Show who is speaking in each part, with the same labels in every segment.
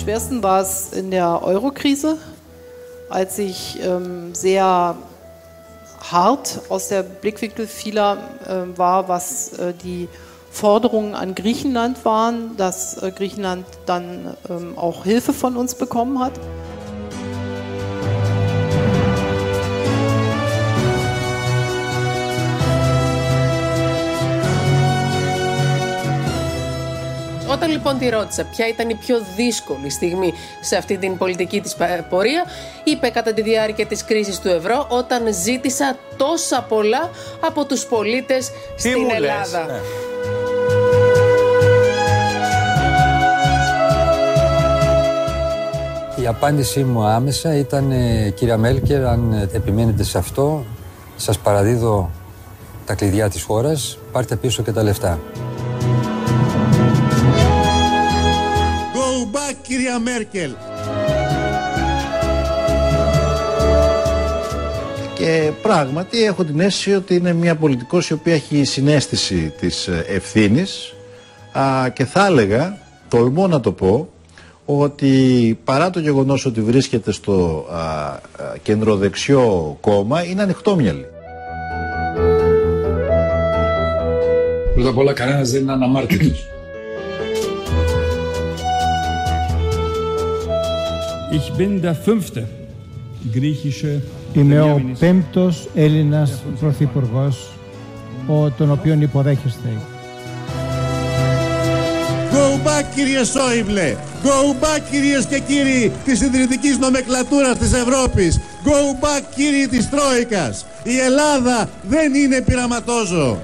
Speaker 1: schwersten war es in der Euro-Krise, als ich ähm, sehr hart aus der Blickwinkel vieler äh, war, was äh, die Forderungen an Griechenland waren, dass äh, Griechenland dann ähm, auch Hilfe von uns bekommen hat.
Speaker 2: Όταν λοιπόν τη ρώτησα ποια ήταν η πιο δύσκολη στιγμή σε αυτή την πολιτική της πορεία, είπε κατά τη διάρκεια της κρίσης του ευρώ όταν ζήτησα τόσα πολλά από τους πολίτες στην Ελλάδα. Ναι.
Speaker 3: Η απάντησή μου άμεσα ήταν κυρία Μέλκερ, αν επιμένετε σε αυτό, σας παραδίδω τα κλειδιά της χώρας, πάρτε πίσω και τα λεφτά.
Speaker 4: Κυρία Μέρκελ. Και πράγματι έχω την αίσθηση ότι είναι μια πολιτικός η οποία έχει συνέστηση της ε, ευθύνης και θα έλεγα, τολμώ να το πω, ότι παρά το γεγονός ότι βρίσκεται στο α, κεντροδεξιό κόμμα είναι ανοιχτόμυαλη.
Speaker 5: Πρώτα απ' όλα κανένας δεν είναι αναμάρτητος.
Speaker 6: Ich bin der fünfte griechische
Speaker 7: Είμαι ο πέμπτος Έλληνας πρωθυπουργός, ο, τον οποίον υποδέχεστε.
Speaker 4: Go back κύριε Σόιμπλε! Go back κυρίες και κύριοι της ιδρυτικής νομεκλατούρας της Ευρώπης! Go back κύριοι της Τρόικας! Η Ελλάδα δεν είναι πειραματόζω!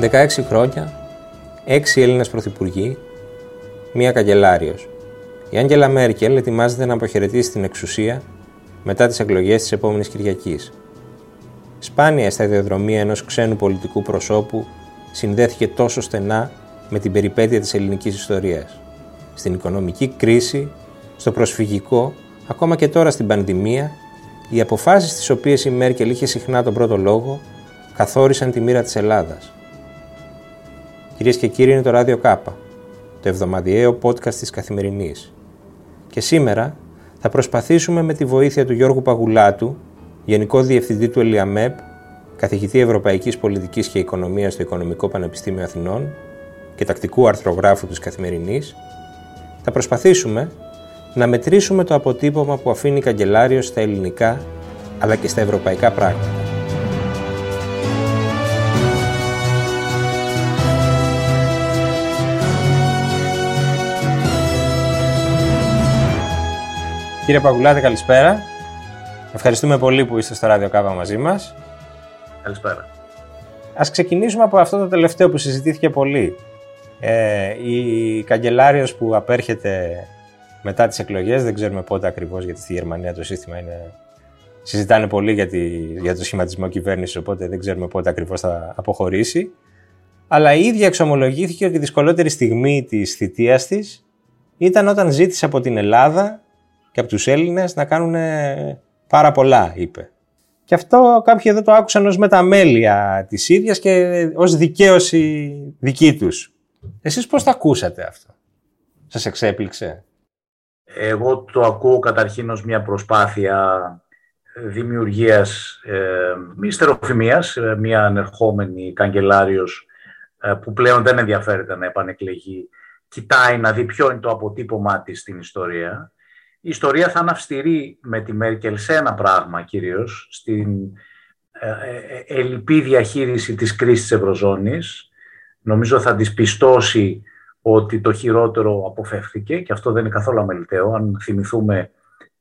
Speaker 8: 16 χρόνια, 6 Έλληνες πρωθυπουργοί, μία καγκελάριος. Η Άγγελα Μέρκελ ετοιμάζεται να αποχαιρετήσει την εξουσία μετά τις εκλογές της επόμενης Κυριακής. Σπάνια στα ιδεοδρομία ενός ξένου πολιτικού προσώπου συνδέθηκε τόσο στενά με την περιπέτεια της ελληνικής ιστορίας. Στην οικονομική κρίση, στο προσφυγικό, ακόμα και τώρα στην πανδημία, οι αποφάσεις τις οποίες η Μέρκελ είχε συχνά τον πρώτο λόγο καθόρισαν τη μοίρα της Ελλάδας. Κυρίες και κύριοι, είναι το Ράδιο Κάπα, το εβδομαδιαίο podcast της Καθημερινής. Και σήμερα θα προσπαθήσουμε με τη βοήθεια του Γιώργου Παγουλάτου, Γενικό Διευθυντή του ΕΛΙΑΜΕΠ, καθηγητή Ευρωπαϊκής Πολιτικής και Οικονομίας στο Οικονομικό Πανεπιστήμιο Αθηνών και τακτικού αρθρογράφου της Καθημερινής, θα προσπαθήσουμε να μετρήσουμε το αποτύπωμα που αφήνει η καγκελάριος στα ελληνικά αλλά και στα ευρωπαϊκά πράγματα. Κύριε Παγκουλάτη, καλησπέρα. Ευχαριστούμε πολύ που είστε στο Ράδιο Κάβα μαζί μας.
Speaker 9: Καλησπέρα.
Speaker 8: Ας ξεκινήσουμε από αυτό το τελευταίο που συζητήθηκε πολύ. Ε, η καγκελάριος που απέρχεται μετά τις εκλογές, δεν ξέρουμε πότε ακριβώς, γιατί στη Γερμανία το σύστημα είναι... Συζητάνε πολύ για, τη, για το σχηματισμό κυβέρνησης, οπότε δεν ξέρουμε πότε ακριβώς θα αποχωρήσει. Αλλά η ίδια εξομολογήθηκε ότι η δυσκολότερη στιγμή της θητείας της ήταν όταν ζήτησε από την Ελλάδα και από τους Έλληνες να κάνουν πάρα πολλά, είπε. Και αυτό κάποιοι εδώ το άκουσαν ως μεταμέλεια της ίδιας και ως δικαίωση δική τους. Εσείς πώς το ακούσατε αυτό; Σας εξέπληξε;
Speaker 9: Εγώ το ακούω καταρχήν ως μια προσπάθεια δημιουργίας ε, μιστεροφημίας, ε, μια ανερχόμενη καγκελάριος ε, που πλέον δεν ενδιαφέρεται να επανεκλεγεί, κοιτάει να δει ποιο είναι το αποτύπωμά της στην ιστορία η ιστορία θα είναι αυστηρή με τη Μέρκελ σε ένα πράγμα κυρίως, στην ε, ε, ελλειπή διαχείριση της κρίσης της Ευρωζώνης. Νομίζω θα της πιστώσει ότι το χειρότερο αποφεύθηκε και αυτό δεν είναι καθόλου αμεληταίο. Αν θυμηθούμε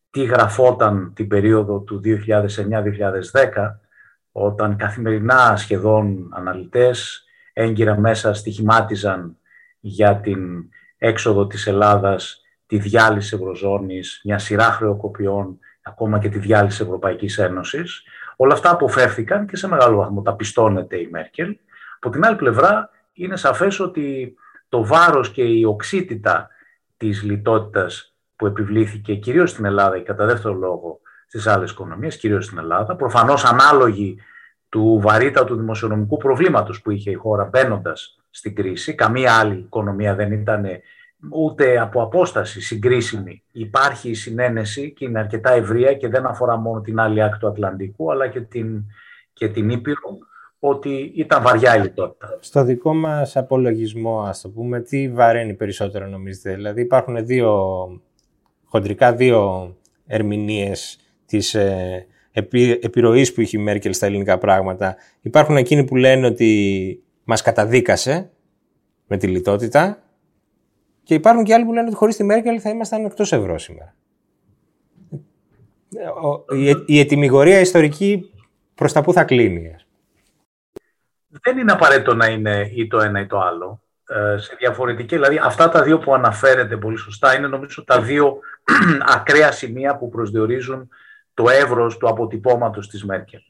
Speaker 9: τι γραφόταν την περίοδο του 2009-2010, όταν καθημερινά σχεδόν αναλυτές έγκυρα μέσα στοιχημάτιζαν για την έξοδο της Ελλάδας τη διάλυση Ευρωζώνης, μια σειρά χρεοκοπιών, ακόμα και τη διάλυση Ευρωπαϊκής Ένωσης. Όλα αυτά αποφεύθηκαν και σε μεγάλο βαθμό τα πιστώνεται η Μέρκελ. Από την άλλη πλευρά είναι σαφές ότι το βάρος και η οξύτητα της λιτότητας που επιβλήθηκε κυρίως στην Ελλάδα και κατά δεύτερο λόγο στις άλλες οικονομίες, κυρίως στην Ελλάδα, προφανώς ανάλογη του βαρύτατου δημοσιονομικού προβλήματος που είχε η χώρα μπαίνοντας στην κρίση. Καμία άλλη οικονομία δεν ήταν ούτε από απόσταση συγκρίσιμη. Υπάρχει η συνένεση και είναι αρκετά ευρεία και δεν αφορά μόνο την άλλη άκρη του Ατλαντικού αλλά και την, και την Ήπειρο ότι ήταν βαριά η λιτότητα.
Speaker 8: Στο δικό μας απολογισμό, ας το πούμε, τι βαραίνει περισσότερο νομίζετε; Δηλαδή υπάρχουν δύο, χοντρικά δύο ερμηνείες της ε, επιρροής που είχε η Μέρκελ στα ελληνικά πράγματα. Υπάρχουν εκείνοι που λένε ότι μας καταδίκασε με τη λιτότητα και υπάρχουν και άλλοι που λένε ότι χωρίς τη Μέρκελ θα ήμασταν εκτός ευρώ σήμερα. Η, η ετοιμιγορία ιστορική προς τα που θα κλείνει
Speaker 9: δεν είναι απαραίτητο να είναι ή το ένα ή το άλλο. Ε, σε διαφορετική, δηλαδή αυτά τα δύο που αναφέρετε πολύ σωστά είναι νομίζω τα δύο ακραία σημεία που προσδιορίζουν το εύρος του αποτυπώματος της Μέρκελ.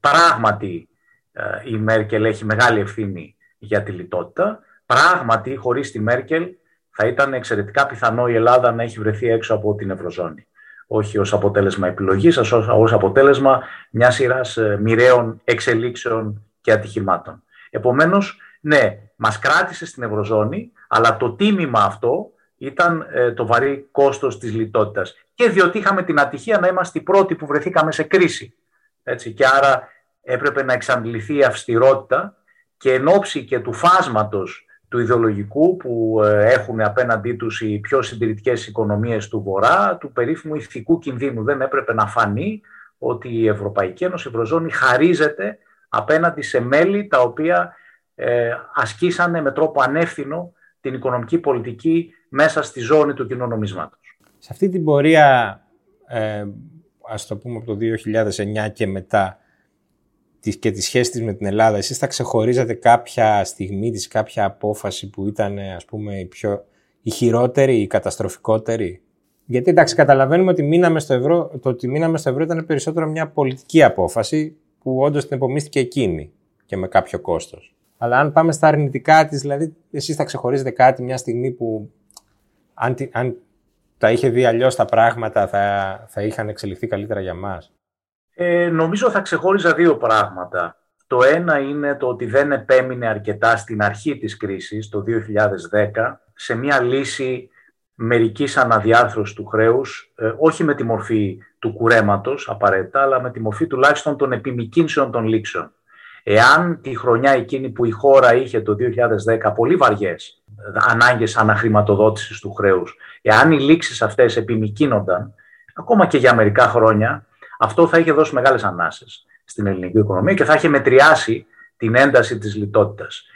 Speaker 9: Πράγματι ε, η Μέρκελ έχει μεγάλη ευθύνη για τη λιτότητα. Πράγματι χωρίς τη Μέρκελ θα ήταν εξαιρετικά πιθανό η Ελλάδα να έχει βρεθεί έξω από την Ευρωζώνη. Όχι ως αποτέλεσμα επιλογής, αλλά ως αποτέλεσμα μιας σειράς ε, μοιραίων εξελίξεων και ατυχημάτων. Επομένως, ναι, μας κράτησε στην Ευρωζώνη, αλλά το τίμημα αυτό ήταν ε, το βαρύ κόστος της λιτότητας. Και διότι είχαμε την ατυχία να είμαστε οι πρώτοι που βρεθήκαμε σε κρίση. Έτσι, και άρα έπρεπε να εξαντληθεί η αυστηρότητα και εν ώψη και του φάσματος του ιδεολογικού που ε, έχουν απέναντί τους οι πιο συντηρητικές οικονομίες του Βορρά, του περίφημου ηθικού κινδύνου. Δεν έπρεπε να φανεί ότι η Ευρωπαϊκή Ένωση, η Ευρωζώνη χαρίζεται απέναντι σε μέλη τα οποία ε, ασκήσανε με τρόπο ανεύθυνο την οικονομική πολιτική μέσα στη ζώνη του κοινού νομίσματος.
Speaker 8: Σε αυτή την πορεία, ε, ας το πούμε από το 2009 και μετά, και τη σχέση της με την Ελλάδα, εσείς θα ξεχωρίζατε κάποια στιγμή της, κάποια απόφαση που ήταν ας πούμε η, πιο, η χειρότερη, η καταστροφικότερη; Γιατί εντάξει, καταλαβαίνουμε ότι μείναμε στο ευρώ, το ότι μείναμε στο ευρώ ήταν περισσότερο μια πολιτική απόφαση που όντως την επομίστηκε εκείνη και με κάποιο κόστος. Αλλά αν πάμε στα αρνητικά της, δηλαδή εσείς θα ξεχωρίζετε κάτι μια στιγμή που αν, αν τα είχε δει αλλιώς τα πράγματα θα, θα είχαν εξελιχθεί καλύτερα για μας;
Speaker 9: Ε, νομίζω θα ξεχώριζα δύο πράγματα. Το ένα είναι το ότι δεν επέμεινε αρκετά στην αρχή της κρίσης, το 2010, σε μια λύση μερικής αναδιάρθρωσης του χρέους, ε, όχι με τη μορφή του κουρέματος απαραίτητα, αλλά με τη μορφή τουλάχιστον των επιμηκύνσεων των λήξεων. Εάν τη χρονιά εκείνη που η χώρα είχε το 2010 πολύ βαριές ανάγκες αναχρηματοδότησης του χρέους, εάν οι λήξεις αυτές επιμηκύνονταν, ακόμα και για μερικά χρόνια, αυτό θα είχε δώσει μεγάλες ανάσες στην ελληνική οικονομία και θα είχε μετριάσει την ένταση της λιτότητας.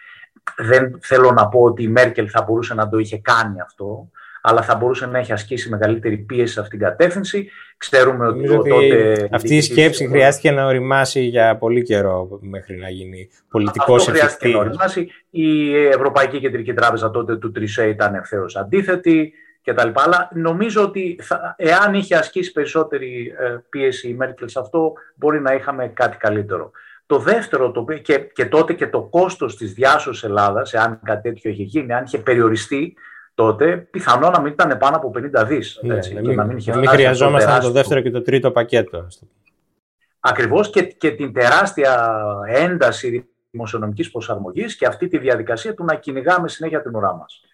Speaker 9: Δεν θέλω να πω ότι η Μέρκελ θα μπορούσε να το είχε κάνει αυτό, αλλά θα μπορούσε να έχει ασκήσει μεγαλύτερη πίεση σε αυτήν την κατεύθυνση. Ξέρουμε ότι, τότε.
Speaker 8: Αυτή η σκέψη χρειάστηκε να οριμάσει για πολύ καιρό μέχρι να γίνει πολιτικός
Speaker 9: εφικτή. χρειάστηκε να οριμάσει. Η Ευρωπαϊκή Κεντρική Τράπεζα τότε του Τρισέ ήταν ευθέως αντίθετη κτλ. Αλλά νομίζω ότι θα, εάν είχε ασκήσει περισσότερη ε, πίεση η Μέρκελ σε αυτό, μπορεί να είχαμε κάτι καλύτερο. Το δεύτερο, το, και, και τότε και το κόστος της διάσωσης Ελλάδας, εάν κάτι τέτοιο είχε γίνει, αν είχε περιοριστεί, τότε πιθανό να μην ήταν πάνω από 50 δις.
Speaker 8: Ναι, να μην, μην χρειαζόμασταν το δεύτερο και το τρίτο πακέτο.
Speaker 9: Ακριβώς και, και την τεράστια ένταση δημοσιονομικής προσαρμογής και αυτή τη διαδικασία του να κυνηγάμε συνέχεια την ουρά μας.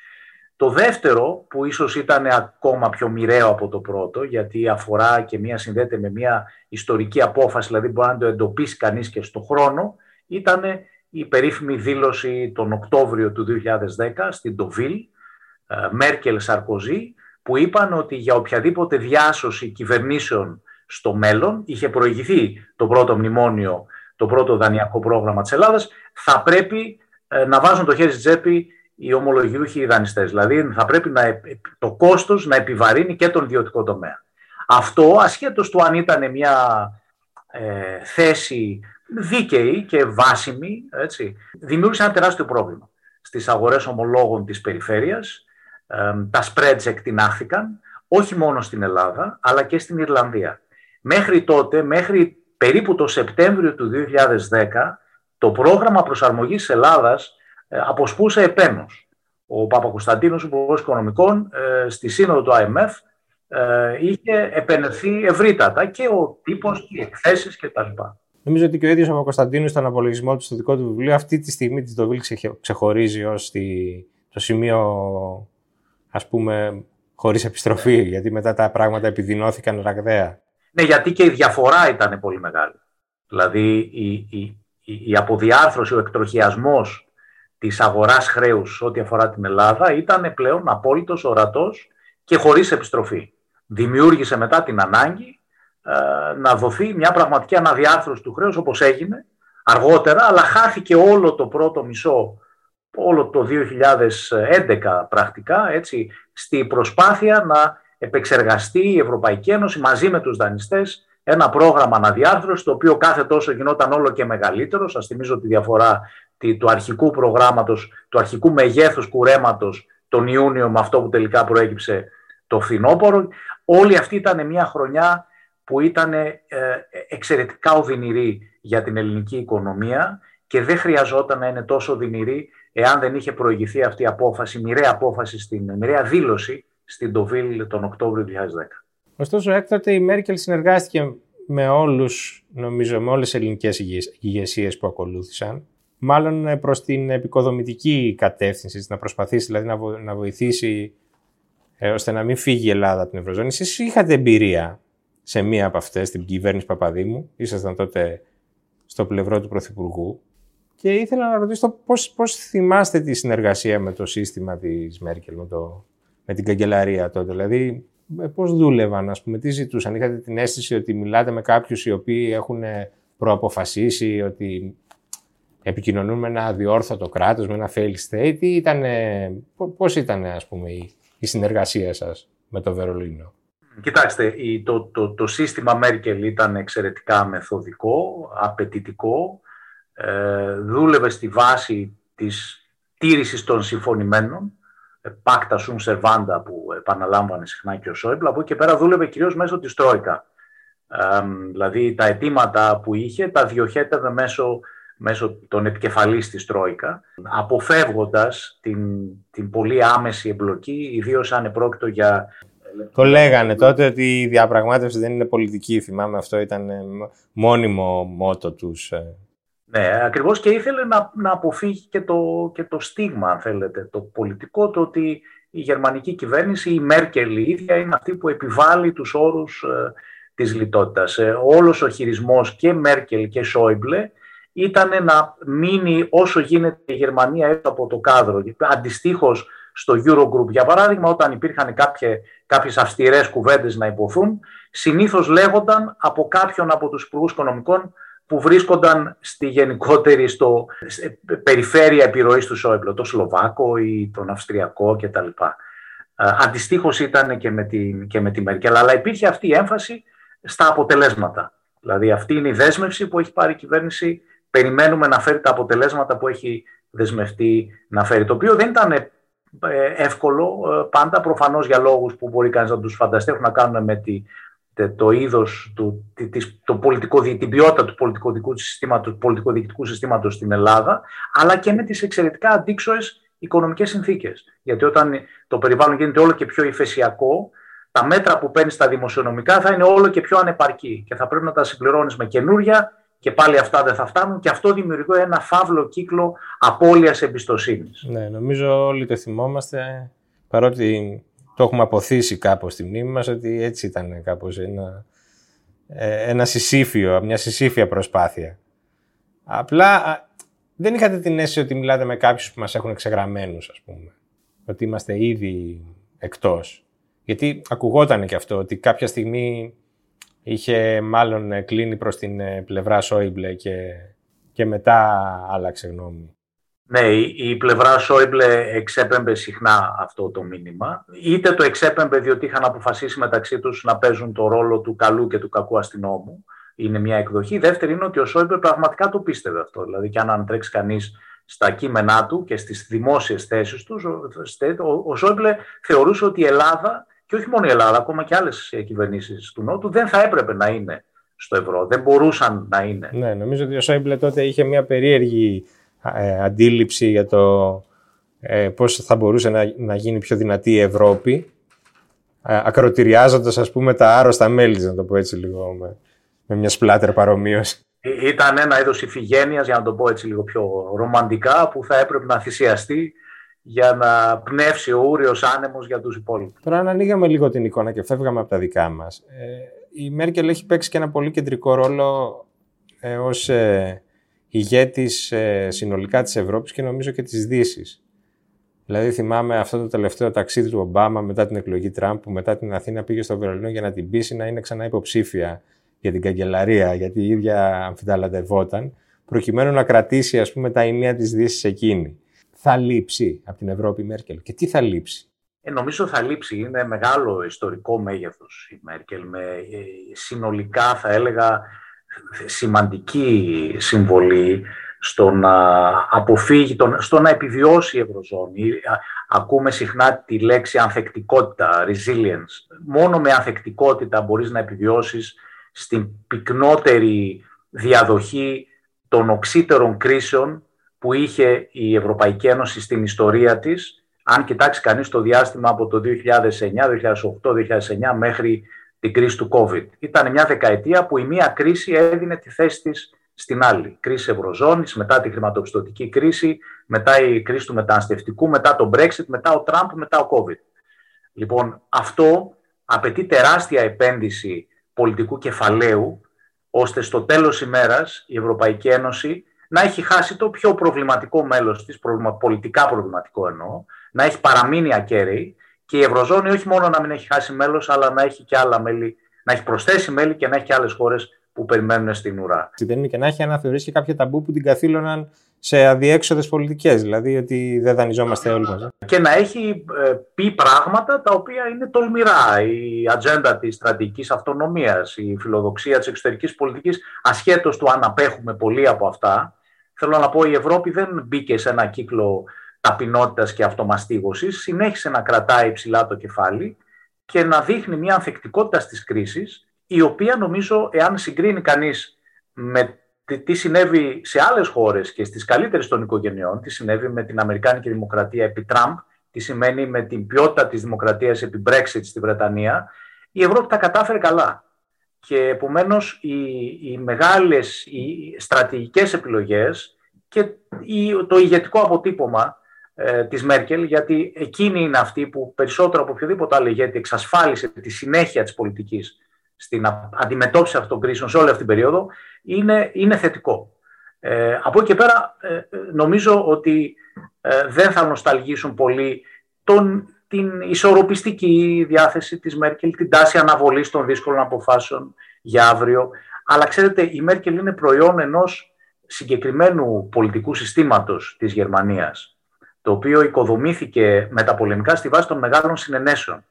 Speaker 9: Το δεύτερο, που ίσως ήταν ακόμα πιο μοιραίο από το πρώτο, γιατί αφορά και μία συνδέεται με μία ιστορική απόφαση, δηλαδή μπορεί να το εντοπίσει κανείς και στο χρόνο, ήταν η περίφημη δήλωση τον Οκτώβριο του 2010 στην Τοβίλ, ε, Μέρκελ Σαρκοζή που είπαν ότι για οποιαδήποτε διάσωση κυβερνήσεων στο μέλλον είχε προηγηθεί το πρώτο μνημόνιο, το πρώτο δανειακό πρόγραμμα της Ελλάδας, θα πρέπει ε, να βάζουν το χέρι στη τσέπη οι ομολογιούχοι οι δανειστές. Δηλαδή θα πρέπει να, το κόστος να επιβαρύνει και τον ιδιωτικό τομέα. Αυτό ασχέτως του αν ήταν μια ε, θέση δίκαιη και βάσιμη, έτσι, δημιούργησε ένα τεράστιο πρόβλημα στις αγορές ομολόγων της περιφέρειας, τα spreads εκτινάχθηκαν, όχι μόνο στην Ελλάδα, αλλά και στην Ιρλανδία. Μέχρι τότε, μέχρι περίπου το Σεπτέμβριο του 2010, το πρόγραμμα προσαρμογής της Ελλάδας ε, αποσπούσε επένος. Ο Παπακοσταντίνος, ο Υπουργός Οικονομικών, ε, στη σύνοδο του IMF, ε, είχε επενεθεί ευρύτατα και ο τύπος και οι εκθέσεις κτλ.
Speaker 8: Νομίζω ότι και ο ίδιος ο Κωνσταντίνο στον απολογισμό του στο δικό του βιβλίο αυτή τη στιγμή της Ντοβίλ ξεχωρίζει ως το σημείο, ας πούμε, χωρίς επιστροφή, γιατί μετά τα πράγματα επιδεινώθηκαν ραγδαία.
Speaker 9: Ναι, γιατί και η διαφορά ήταν πολύ μεγάλη. Δηλαδή η, η, η αποδιάρθρωση, ο εκτροχιασμός της αγοράς χρέους ό,τι αφορά την Ελλάδα ήταν πλέον απόλυτος, ορατός και χωρίς επιστροφή. Δημιούργησε μετά την ανάγκη ε, να δοθεί μια πραγματική αναδιάρθρωση του χρέους όπως έγινε αργότερα, αλλά χάθηκε όλο το πρώτο μισό, όλο το 2011 πρακτικά, έτσι, στη προσπάθεια να επεξεργαστεί η Ευρωπαϊκή Ένωση μαζί με τους δανειστές ένα πρόγραμμα αναδιάρθρωσης, το οποίο κάθε τόσο γινόταν όλο και μεγαλύτερο. Σας θυμίζω τη διαφορά του αρχικού προγράμματος, του αρχικού μεγέθους κουρέματος τον Ιούνιο με αυτό που τελικά προέκυψε το φθινόπωρο. Όλη αυτή ήταν μια χρονιά που ήταν ε, εξαιρετικά οδυνηρή για την ελληνική οικονομία και δεν χρειαζόταν να είναι τόσο οδυνηρή εάν δεν είχε προηγηθεί αυτή η απόφαση, μοιραία απόφαση, στην, μοιραία δήλωση στην Τοβίλ τον Οκτώβριο 2010.
Speaker 8: Ωστόσο, έκτοτε η Μέρκελ συνεργάστηκε με όλους, νομίζω, με όλες τις ελληνικές ηγεσίες που ακολούθησαν. Μάλλον ε, προς την επικοδομητική κατεύθυνση, να προσπαθήσει δηλαδή να βοηθήσει ε, ώστε να μην φύγει η Ελλάδα από την Ευρωζώνη. Εσείς είχατε εμπειρία σε μία από αυτές, την κυβέρνηση Παπαδήμου. Ήσασταν τότε στο πλευρό του Πρωθυπουργού. Και ήθελα να ρωτήσω πώς, πώς θυμάστε τη συνεργασία με το σύστημα της Μέρκελ, με, το, με την καγκελαρία τότε. Δηλαδή, ε, πώς δούλευαν, ας πούμε, τι ζητούσαν. Είχατε την αίσθηση ότι μιλάτε με κάποιους οι οποίοι έχουν προαποφασίσει ότι επικοινωνούν με ένα αδιόρθωτο κράτος, με ένα fail state ή ήταν, πώς ήταν, ας πούμε, η, η συνεργασία σας με το Βερολίνο;
Speaker 9: Κοιτάξτε, το, το, το σύστημα Μέρκελ ήταν εξαιρετικά μεθοδικό, απαιτητικό, ε, δούλευε στη βάση της τήρησης των συμφωνημένων, πάκτα σουν σερβάντα που επαναλάμβανε συχνά και ο Σόιμπλ, από εκεί και πέρα δούλευε κυρίως μέσω της Τρόικα. δηλαδή τα αιτήματα που είχε τα διοχέτευε μέσω, μέσω των επικεφαλής της Τρόικα, αποφεύγοντας την, την πολύ άμεση εμπλοκή, ιδίως αν επρόκειτο για
Speaker 8: το λέγανε τότε ότι η διαπραγμάτευση δεν είναι πολιτική. Θυμάμαι αυτό ήταν μόνιμο μότο τους. Ε.
Speaker 9: Ναι, ακριβώς και ήθελε να, να αποφύγει και το, και το στίγμα, αν θέλετε, το πολιτικό, το ότι η γερμανική κυβέρνηση, η Μέρκελ η ίδια, είναι αυτή που επιβάλλει τους όρους ε, της λιτότητας. Ε, όλος ο χειρισμός και Μέρκελ και Σόιμπλε ήταν να μείνει όσο γίνεται η Γερμανία έξω από το κάδρο. Αντιστοίχως στο Eurogroup, για παράδειγμα, όταν υπήρχαν κάποιες, κάποιες αυστηρές κουβέντες να υποθούν, συνήθως λέγονταν από κάποιον από τους υπουργούς οικονομικών που βρίσκονταν στη γενικότερη στο, περιφέρεια επιρροής του Σόιμπλο, το Σλοβάκο ή τον Αυστριακό κτλ. Αντιστοίχως ήταν και με, την, και με τη Μέρκελ, αλλά υπήρχε αυτή η έμφαση στα αποτελέσματα. Δηλαδή αυτή είναι η δέσμευση που έχει πάρει η κυβέρνηση. Περιμένουμε να φέρει τα αποτελέσματα που έχει δεσμευτεί να φέρει. Το οποίο δεν ήταν ε, εύκολο ε, πάντα, προφανώς για λόγους που μπορεί κανείς να τους φανταστεί, έχουν να κάνουν με τη το είδος, του, το πολιτικό, την ποιότητα του πολιτικοδιοικητικού συστήματος, πολιτικοδιοικητικού συστήματος στην Ελλάδα, αλλά και με τις εξαιρετικά αντίξωες οικονομικές συνθήκες. Γιατί όταν το περιβάλλον γίνεται όλο και πιο ηφαισιακό, τα μέτρα που παίρνεις στα δημοσιονομικά θα είναι όλο και πιο ανεπαρκή και θα πρέπει να τα συμπληρώνεις με καινούρια και πάλι αυτά δεν θα φτάνουν και αυτό δημιουργεί ένα φαύλο κύκλο απώλειας εμπιστοσύνης.
Speaker 8: Ναι, νομίζω όλοι το θυμόμαστε, παρότι το έχουμε αποθήσει κάπως στη μνήμη μας ότι έτσι ήταν κάπως ένα, ε, ένα συσήφιο, μια συσήφια προσπάθεια. Απλά δεν είχατε την αίσθηση ότι μιλάτε με κάποιους που μας έχουν εξεγραμμένους, ας πούμε. Ότι είμαστε ήδη εκτός. Γιατί ακουγόταν και αυτό, ότι κάποια στιγμή είχε μάλλον κλείνει προς την ε, πλευρά Σόιμπλε και, και μετά άλλαξε γνώμη.
Speaker 9: Ναι, η πλευρά Σόιμπλε εξέπεμπε συχνά αυτό το μήνυμα. Είτε το εξέπεμπε διότι είχαν αποφασίσει μεταξύ τους να παίζουν το ρόλο του καλού και του κακού αστυνόμου. Είναι μια εκδοχή. Η δεύτερη είναι ότι ο Σόιμπλε πραγματικά το πίστευε αυτό. Δηλαδή, και αν αντρέξει κανείς στα κείμενά του και στις δημόσιες θέσεις τους, ο Σόιμπλε θεωρούσε ότι η Ελλάδα, και όχι μόνο η Ελλάδα, ακόμα και άλλες κυβερνήσεις του Νότου, δεν θα έπρεπε να είναι στο ευρώ. Δεν μπορούσαν να είναι.
Speaker 8: Ναι, νομίζω ότι ο Σόιμπλε τότε είχε μια περίεργη ε, αντίληψη για το ε, πώς θα μπορούσε να, να γίνει πιο δυνατή η Ευρώπη, ε, ακροτηριάζοντας ας πούμε τα άρρωστα μέλη, να το πω έτσι λίγο με, με μια σπλάτερ παρομοίωση.
Speaker 9: ήταν ένα είδος ηφηγένειας, για να το πω έτσι λίγο πιο ρομαντικά, που θα έπρεπε να θυσιαστεί για να πνεύσει ο ούριος άνεμος για τους υπόλοιπους.
Speaker 8: Τώρα αν ανοίγαμε λίγο την εικόνα και φεύγαμε από τα δικά μας, ε, η Μέρκελ έχει παίξει και ένα πολύ κεντρικό ρόλο ε, ως ε, ηγέτης ε, συνολικά της Ευρώπης και νομίζω και της Δύσης. Δηλαδή θυμάμαι αυτό το τελευταίο ταξίδι του Ομπάμα μετά την εκλογή Τραμπ που μετά την Αθήνα πήγε στο Βερολίνο για να την πείσει να είναι ξανά υποψήφια για την καγκελαρία, γιατί η ίδια αμφιταλαντευόταν, προκειμένου να κρατήσει ας πούμε τα ενία της Δύσης εκείνη. Θα λείψει από την Ευρώπη η Μέρκελ και τι θα λείψει;
Speaker 9: Ε, νομίζω θα λείψει. Είναι μεγάλο ιστορικό μέγεθος η Μέρκελ με ε, συνολικά θα έλεγα σημαντική συμβολή στο να αποφύγει, στο να επιβιώσει η Ευρωζώνη. Ακούμε συχνά τη λέξη ανθεκτικότητα, resilience. Μόνο με ανθεκτικότητα μπορείς να επιβιώσεις στην πυκνότερη διαδοχή των οξύτερων κρίσεων που είχε η Ευρωπαϊκή Ένωση στην ιστορία της, αν κοιτάξει κανείς το διάστημα από το 2009, 2008, 2009 μέχρι την κρίση του COVID. Ήταν μια δεκαετία που η μία κρίση έδινε τη θέση της στην άλλη. Κρίση Ευρωζώνης, μετά τη χρηματοπιστωτική κρίση, μετά η κρίση του μεταναστευτικού, μετά το Brexit, μετά ο Τραμπ, μετά ο COVID. Λοιπόν, αυτό απαιτεί τεράστια επένδυση πολιτικού κεφαλαίου, ώστε στο τέλος ημέρας η Ευρωπαϊκή Ένωση να έχει χάσει το πιο προβληματικό μέλος της, πολιτικά προβληματικό εννοώ, να έχει παραμείνει ακέραιη και η Ευρωζώνη όχι μόνο να μην έχει χάσει μέλος, αλλά να έχει και άλλα μέλη, να έχει προσθέσει μέλη και να έχει και άλλες χώρες που περιμένουν στην ουρά.
Speaker 8: Δεν είναι και να έχει αναθεωρήσει και κάποια ταμπού που την καθήλωναν σε αδιέξοδες πολιτικές, δηλαδή ότι δεν δανειζόμαστε όλοι μαζί.
Speaker 9: Και να έχει ε, πει πράγματα τα οποία είναι τολμηρά. Η ατζέντα της στρατηγικής αυτονομίας, η φιλοδοξία της εξωτερικής πολιτικής, ασχέτως του αν απέχουμε πολύ από αυτά. Θέλω να πω, η Ευρώπη δεν μπήκε σε ένα κύκλο ταπεινότητας και αυτομαστίγωσης. Συνέχισε να κρατάει ψηλά το κεφάλι και να δείχνει μια ανθεκτικότητα στις κρίσεις, η οποία νομίζω, εάν συγκρίνει κανείς με τι συνέβη σε άλλες χώρες και στις καλύτερες των οικογενειών, τι συνέβη με την Αμερικάνικη Δημοκρατία επί Τραμπ, τι σημαίνει με την ποιότητα της δημοκρατίας επί Brexit στη Βρετανία, η Ευρώπη τα κατάφερε καλά. Και επομένως οι, οι μεγάλες οι στρατηγικές επιλογές και το ηγετικό αποτύπωμα ε, της Μέρκελ, γιατί εκείνη είναι αυτή που περισσότερο από οποιοδήποτε άλλο ηγέτη εξασφάλισε τη συνέχεια της πολιτικής στην αντιμετώπιση αυτών των κρίσεων σε όλη αυτή την περίοδο είναι, είναι θετικό. Ε, από εκεί και πέρα ε, νομίζω ότι ε, δεν θα νοσταλγήσουν πολύ τον, την ισορροπιστική διάθεση της Μέρκελ, την τάση αναβολής των δύσκολων αποφάσεων για αύριο. Αλλά ξέρετε, η Μέρκελ είναι προϊόν ενός συγκεκριμένου πολιτικού συστήματος της Γερμανίας, το οποίο οικοδομήθηκε μεταπολεμικά στη βάση των μεγάλων συνενέσεων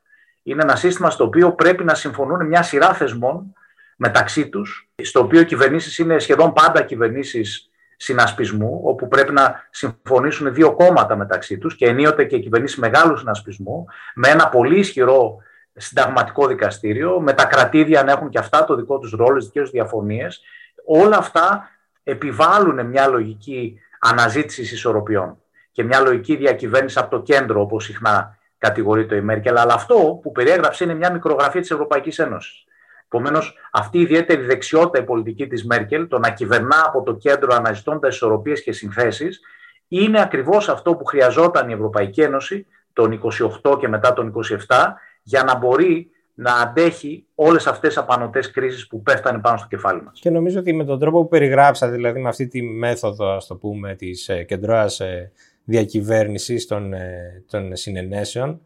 Speaker 9: είναι ένα σύστημα στο οποίο πρέπει να συμφωνούν μια σειρά θεσμών μεταξύ τους, στο οποίο οι κυβερνήσεις είναι σχεδόν πάντα κυβερνήσεις συνασπισμού, όπου πρέπει να συμφωνήσουν δύο κόμματα μεταξύ τους και ενίοτε και κυβερνήσεις μεγάλου συνασπισμού, με ένα πολύ ισχυρό συνταγματικό δικαστήριο, με τα κρατήδια να έχουν και αυτά το δικό τους ρόλο, τις δικές διαφωνίες. Όλα αυτά επιβάλλουν μια λογική αναζήτησης ισορροπιών και μια λογική διακυβέρνηση από το κέντρο, όπως συχνά κατηγορείται η Μέρκελ, αλλά αυτό που περιέγραψε είναι μια μικρογραφία της Ευρωπαϊκής Ένωσης. Επομένως, αυτή η ιδιαίτερη δεξιότητα η πολιτική της Μέρκελ, το να κυβερνά από το κέντρο αναζητώντα ισορροπίες και συνθέσεις, είναι ακριβώς αυτό που χρειαζόταν η Ευρωπαϊκή Ένωση τον 28 και μετά τον 27 για να μπορεί να αντέχει όλες αυτές τι απανοτές κρίσεις που πέφτανε πάνω στο κεφάλι μας.
Speaker 8: Και νομίζω ότι με τον τρόπο που περιγράψατε, δηλαδή με αυτή τη μέθοδο, ας το πούμε, της ε, κεντρώας ε, διακυβέρνησης των, ε, των συνενέσεων,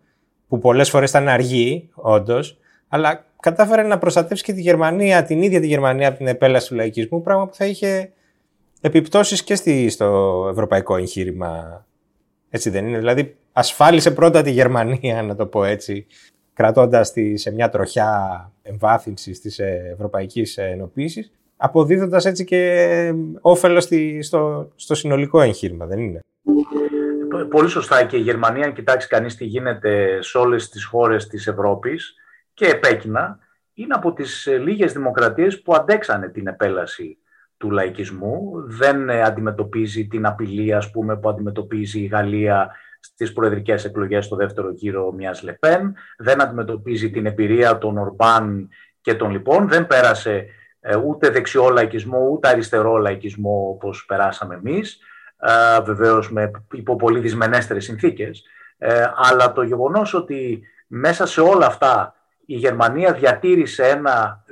Speaker 8: που πολλές φορές ήταν αργή, όντως, αλλά κατάφερε να προστατεύσει και τη Γερμανία, την ίδια τη Γερμανία από την επέλαση του λαϊκισμού, πράγμα που θα είχε επιπτώσεις και στη, στο ευρωπαϊκό εγχείρημα. Έτσι δεν είναι; Δηλαδή ασφάλισε πρώτα τη Γερμανία, να το πω έτσι, κρατώντας τη σε μια τροχιά εμβάθυνσης της ευρωπαϊκής ενοποίησης, αποδίδοντας έτσι και όφελος στο, στο συνολικό εγχείρημα, δεν είναι;
Speaker 9: Πολύ σωστά και η Γερμανία, αν κοιτάξει κανείς τι γίνεται σε όλες τις χώρες της Ευρώπης και επέκεινα, είναι από τις ε, λίγες δημοκρατίες που αντέξανε την επέλαση του λαϊκισμού. Δεν ε, αντιμετωπίζει την απειλή, ας πούμε, που αντιμετωπίζει η Γαλλία στις προεδρικές εκλογές στο δεύτερο γύρο μιας Λεπέν. Δεν αντιμετωπίζει την εμπειρία των Ορμπάν και των λοιπόν. Δεν πέρασε ούτε δεξιό λαϊκισμό, ούτε αριστερό λαϊκισμό όπως περάσαμε εμείς, βεβαίως με υπό πολύ δυσμενέστερες συνθήκες, αλλά το γεγονός ότι μέσα σε όλα αυτά η Γερμανία διατήρησε ένα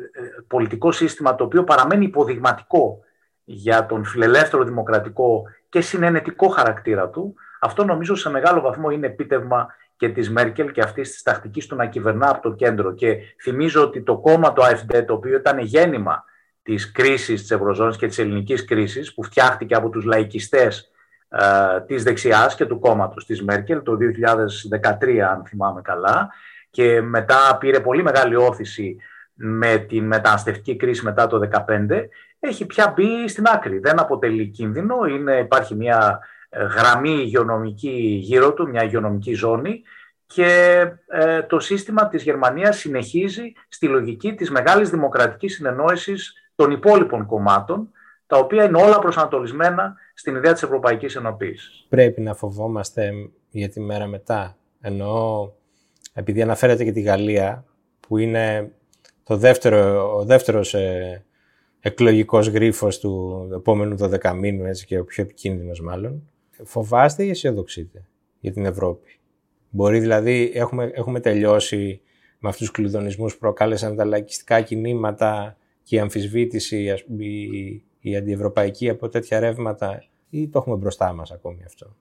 Speaker 9: πολιτικό σύστημα το οποίο παραμένει υποδειγματικό για τον φιλελεύθερο δημοκρατικό και συνενετικό χαρακτήρα του, αυτό νομίζω σε μεγάλο βαθμό είναι επίτευγμα και της Μέρκελ και αυτής της τακτικής του να κυβερνά από το κέντρο. Και θυμίζω ότι το κόμμα του AfD, το οποίο ήταν γέννημα της κρίσης της Ευρωζώνης και της ελληνικής κρίσης, που φτιάχτηκε από τους λαϊκιστές ε, της δεξιάς και του κόμματος της Μέρκελ το 2013, αν θυμάμαι καλά, και μετά πήρε πολύ μεγάλη όθηση με την μεταναστευτική κρίση μετά το 2015, έχει πια μπει στην άκρη. Δεν αποτελεί κίνδυνο, είναι, υπάρχει μια ε, γραμμή υγειονομική γύρω του, μια υγειονομική ζώνη και ε, το σύστημα της Γερμανίας συνεχίζει στη λογική της μεγάλης δημοκρατικής συνεννόησης των υπόλοιπων κομμάτων, τα οποία είναι όλα προσανατολισμένα στην ιδέα της Ευρωπαϊκής Ενοποίησης.
Speaker 8: Πρέπει να φοβόμαστε για τη μέρα μετά, ενώ επειδή αναφέρεται και τη Γαλλία, που είναι το δεύτερο, ο δεύτερος ε, εκλογικός γρίφος του επόμενου 12 μήνου, έτσι και ο πιο επικίνδυνος μάλλον, φοβάστε ή αισιοδοξείτε για την Ευρώπη; Μπορεί δηλαδή, έχουμε, έχουμε τελειώσει με αυτούς τους κλειδονισμούς που προκάλεσαν τα λαϊκιστικά κινήματα και η αμφισβήτηση, η, η αντιευρωπαϊκή από τέτοια ρεύματα ή το έχουμε μπροστά μας ακόμη αυτό;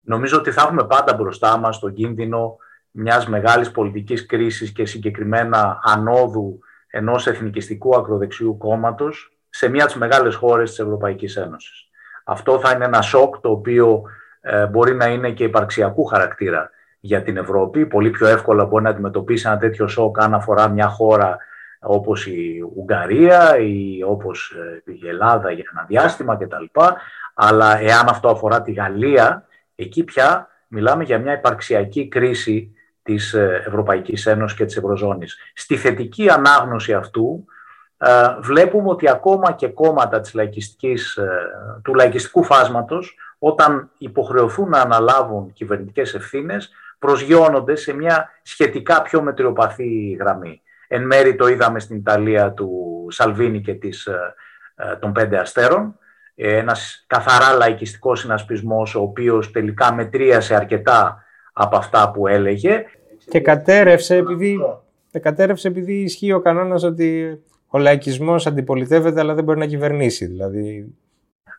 Speaker 9: Νομίζω ότι θα έχουμε πάντα μπροστά μας τον κίνδυνο μιας μεγάλης πολιτικής κρίσης και συγκεκριμένα ανόδου ενός εθνικιστικού ακροδεξιού κόμματος σε μια από τις μεγάλες χώρες της Ευρωπαϊκής Ένωσης. Αυτό θα είναι ένα σοκ το οποίο ε, μπορεί να είναι και υπαρξιακού χαρακτήρα για την Ευρώπη. Πολύ πιο εύκολα μπορεί να αντιμετωπίσει ένα τέτοιο σοκ αν αφορά μια χώρα όπως η Ουγγαρία ή όπως ε, η Ελλάδα για ένα διάστημα κτλ. Αλλά εάν αυτό αφορά τη Γαλλία, εκεί πια μιλάμε για μια υπαρξιακή κρίση της ε, Ευρωπαϊκής Ένωσης και της Ευρωζώνης. Στη θετική ανάγνωση αυτού ε, βλέπουμε ότι ακόμα και κόμματα της λαϊκιστικής, ε, του λαϊκιστικού φάσματος όταν υποχρεωθούν να αναλάβουν κυβερνητικές ευθύνες προσγειώνονται σε μια σχετικά πιο μετριοπαθή γραμμή. Εν μέρη το είδαμε στην Ιταλία του Σαλβίνη και της, των πέντε αστέρων, ένας καθαρά λαϊκιστικός συνασπισμός ο οποίος τελικά μετρίασε αρκετά από αυτά που έλεγε.
Speaker 8: Και κατέρευσε επειδή, κατέρευσε επειδή ισχύει ο κανόνας ότι ο λαϊκισμός αντιπολιτεύεται αλλά δεν μπορεί να κυβερνήσει. Δηλαδή...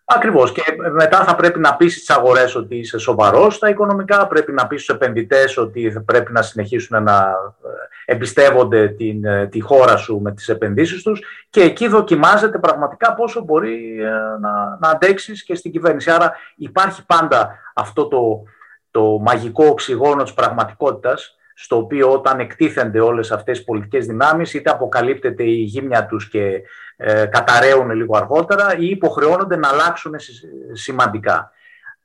Speaker 9: Ακριβώς. Και μετά θα πρέπει να πείσει τι αγορές ότι είσαι σοβαρός στα οικονομικά. Πρέπει να πείσει του επενδυτές ότι πρέπει να συνεχίσουν να ε, εμπιστεύονται την, ε, τη χώρα σου με τις επενδύσεις τους. Και εκεί δοκιμάζεται πραγματικά πόσο μπορεί ε, να, να αντέξεις και στην κυβέρνηση. Άρα υπάρχει πάντα αυτό το, το μαγικό οξυγόνο της πραγματικότητας, στο οποίο όταν εκτίθενται όλες αυτές οι πολιτικές δυνάμεις, είτε αποκαλύπτεται η γύμνια τους και ε, καταραίουν λίγο αργότερα ή υποχρεώνονται να αλλάξουν σημαντικά.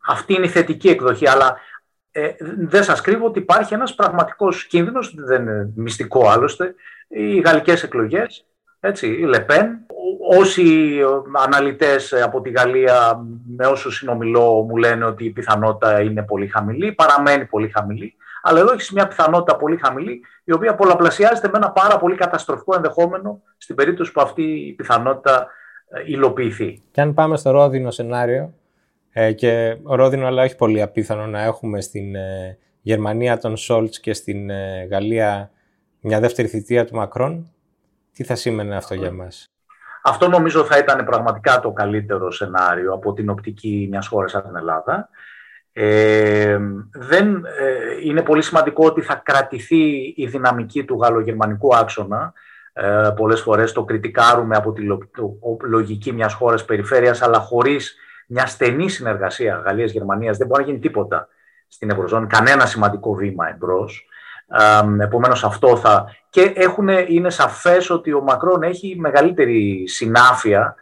Speaker 9: Αυτή είναι η θετική εκδοχή, αλλά ε, δεν σας κρύβω ότι υπάρχει ένας πραγματικός κίνδυνος, δεν είναι μυστικό άλλωστε, οι γαλλικές εκλογές, έτσι, η Λεπέν, όσοι αναλυτές από τη Γαλλία με όσους συνομιλώ μου λένε ότι η πιθανότητα είναι πολύ χαμηλή, παραμένει πολύ χαμηλή, αλλά εδώ έχεις μια πιθανότητα πολύ χαμηλή, η οποία πολλαπλασιάζεται με ένα πάρα πολύ καταστροφικό ενδεχόμενο στην περίπτωση που αυτή η πιθανότητα ε, υλοποιηθεί.
Speaker 8: Και αν πάμε στο ρόδινο σενάριο, ε, και ρόδινο αλλά όχι πολύ απίθανο να έχουμε στην ε, Γερμανία τον Σόλτς και στην Γαλλία μια δεύτερη θητεία του Μακρόν, τι θα σήμαινε αυτό για μας;
Speaker 9: Αυτό νομίζω θα ήταν πραγματικά το καλύτερο σενάριο από την οπτική μιας χώρας σαν την Ελλάδα. Ε, δεν, ε, είναι πολύ σημαντικό ότι θα κρατηθεί η δυναμική του γαλλογερμανικού άξονα. Ε, πολλές φορές το κριτικάρουμε από τη λογική μιας χώρας περιφέρειας, αλλά χωρίς μια στενή συνεργασία Γαλλίας-Γερμανίας δεν μπορεί να γίνει τίποτα στην Ευρωζώνη, κανένα σημαντικό βήμα εμπρός. Επομένως αυτό θα... Και έχουν, είναι σαφές ότι ο Μακρόν έχει μεγαλύτερη συνάφεια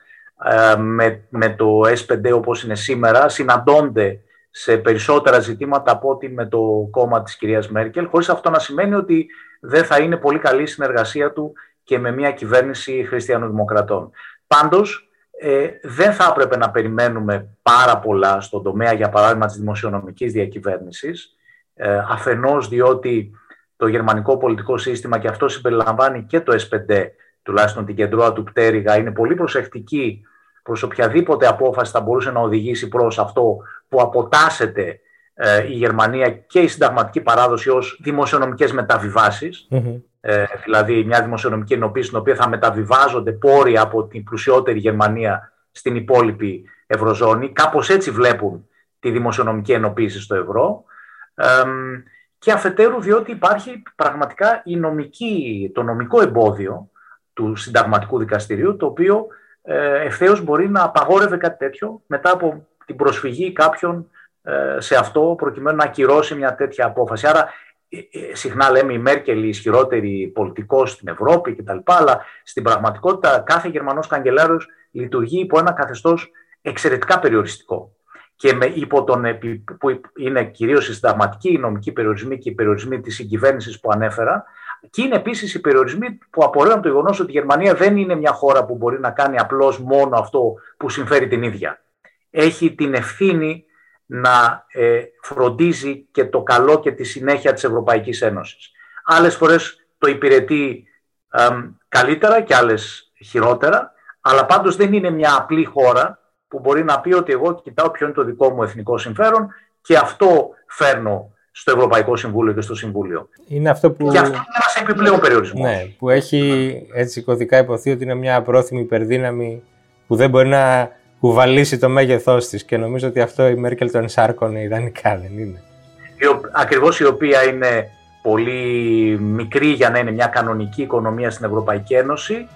Speaker 9: ε, με, με το S5 όπως είναι σήμερα, συναντώνται σε περισσότερα ζητήματα από ότι με το κόμμα της κυρίας Μέρκελ, χωρίς αυτό να σημαίνει ότι δεν θα είναι πολύ καλή η συνεργασία του και με μια κυβέρνηση χριστιανοδημοκρατών. Πάντως, ε, δεν θα έπρεπε να περιμένουμε πάρα πολλά στον τομέα, για παράδειγμα, της δημοσιονομικής διακυβέρνησης, ε, αφενός διότι το γερμανικό πολιτικό σύστημα και αυτό συμπεριλαμβάνει και το S5 τουλάχιστον την κεντρώα του πτέρυγα, είναι πολύ προσεκτική προς οποιαδήποτε απόφαση θα μπορούσε να οδηγήσει προς αυτό που αποτάσσεται ε, η Γερμανία και η συνταγματική παράδοση ως δημοσιονομικές ε, δηλαδή μια δημοσιονομική ενοποίηση στην οποία θα μεταβιβάζονται πόροι από την πλουσιότερη Γερμανία στην υπόλοιπη Ευρωζώνη. Κάπως έτσι βλέπουν τη δημοσιονομική ενοποίηση στο ευρώ. και αφετέρου διότι υπάρχει πραγματικά η νομική, το νομικό εμπόδιο του συνταγματικού δικαστηρίου, το οποίο ε, ευθέως μπορεί να απαγόρευε κάτι τέτοιο μετά από την προσφυγή κάποιων ε, σε αυτό προκειμένου να ακυρώσει μια τέτοια απόφαση. Άρα ε, ε, συχνά λέμε η Μέρκελ η ισχυρότερη πολιτικός στην Ευρώπη κτλ. Αλλά στην πραγματικότητα κάθε Γερμανός καγκελάριος λειτουργεί υπό ένα καθεστώς εξαιρετικά περιοριστικό. Και με, υπό τον, που είναι κυρίως οι συνταγματικοί, οι νομικοί περιορισμοί και οι περιορισμοί της συγκυβέρνησης που ανέφερα, και είναι επίσης οι περιορισμοί που απορρέουν από το γεγονός ότι η Γερμανία δεν είναι μια χώρα που μπορεί να κάνει απλώς μόνο αυτό που συμφέρει την ίδια. Έχει την ευθύνη να ε, φροντίζει και το καλό και τη συνέχεια της Ευρωπαϊκής Ένωσης. Άλλες φορές το υπηρετεί καλύτερα και άλλες χειρότερα, αλλά πάντως δεν είναι μια απλή χώρα που μπορεί να πει ότι εγώ κοιτάω ποιο είναι το δικό μου εθνικό συμφέρον και αυτό φέρνω στο Ευρωπαϊκό Συμβούλιο και στο Συμβούλιο.
Speaker 8: Είναι αυτό που...
Speaker 9: Και αυτό είναι ένας επιπλέον περιορισμός.
Speaker 8: Ναι, που έχει έτσι κωδικά υποθεί ότι είναι μια απρόθυμη υπερδύναμη που δεν μπορεί να κουβαλήσει το μέγεθός της. Και νομίζω ότι αυτό η Μέρκελ τον σάρκωνε ιδανικά, δεν είναι;
Speaker 9: Ακριβώς η οποία είναι πολύ μικρή για να είναι μια κανονική οικονομία στην Ευρωπαϊκή Ένωση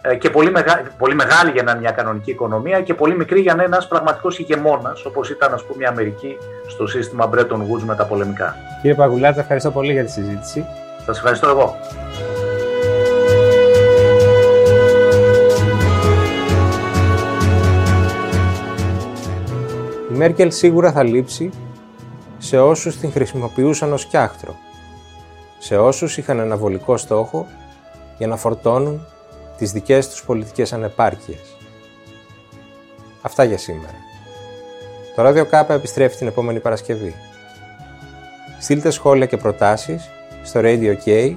Speaker 9: ε, και πολύ, μεγα... πολύ μεγάλη για να είναι μια κανονική οικονομία και πολύ μικρή για να είναι ένας πραγματικός ηγεμόνας, όπως ήταν ας πούμε, η Αμερική στο σύστημα Bretton Woods με τα πολεμικά.
Speaker 8: Κύριε Παγουλάτα, ευχαριστώ πολύ για τη συζήτηση.
Speaker 9: Σας ευχαριστώ εγώ.
Speaker 8: Η Μέρκελ σίγουρα θα λείψει σε όσους την χρησιμοποιούσαν ως κιάχτρο, σε όσους είχαν αναβολικό στόχο για να φορτώνουν τις δικές τους πολιτικές ανεπάρκειες. Αυτά για σήμερα. Το Radio Κάπα επιστρέφει την επόμενη Παρασκευή. Στείλτε σχόλια και προτάσεις στο radio.k,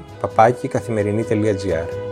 Speaker 8: καθημερινή.gr.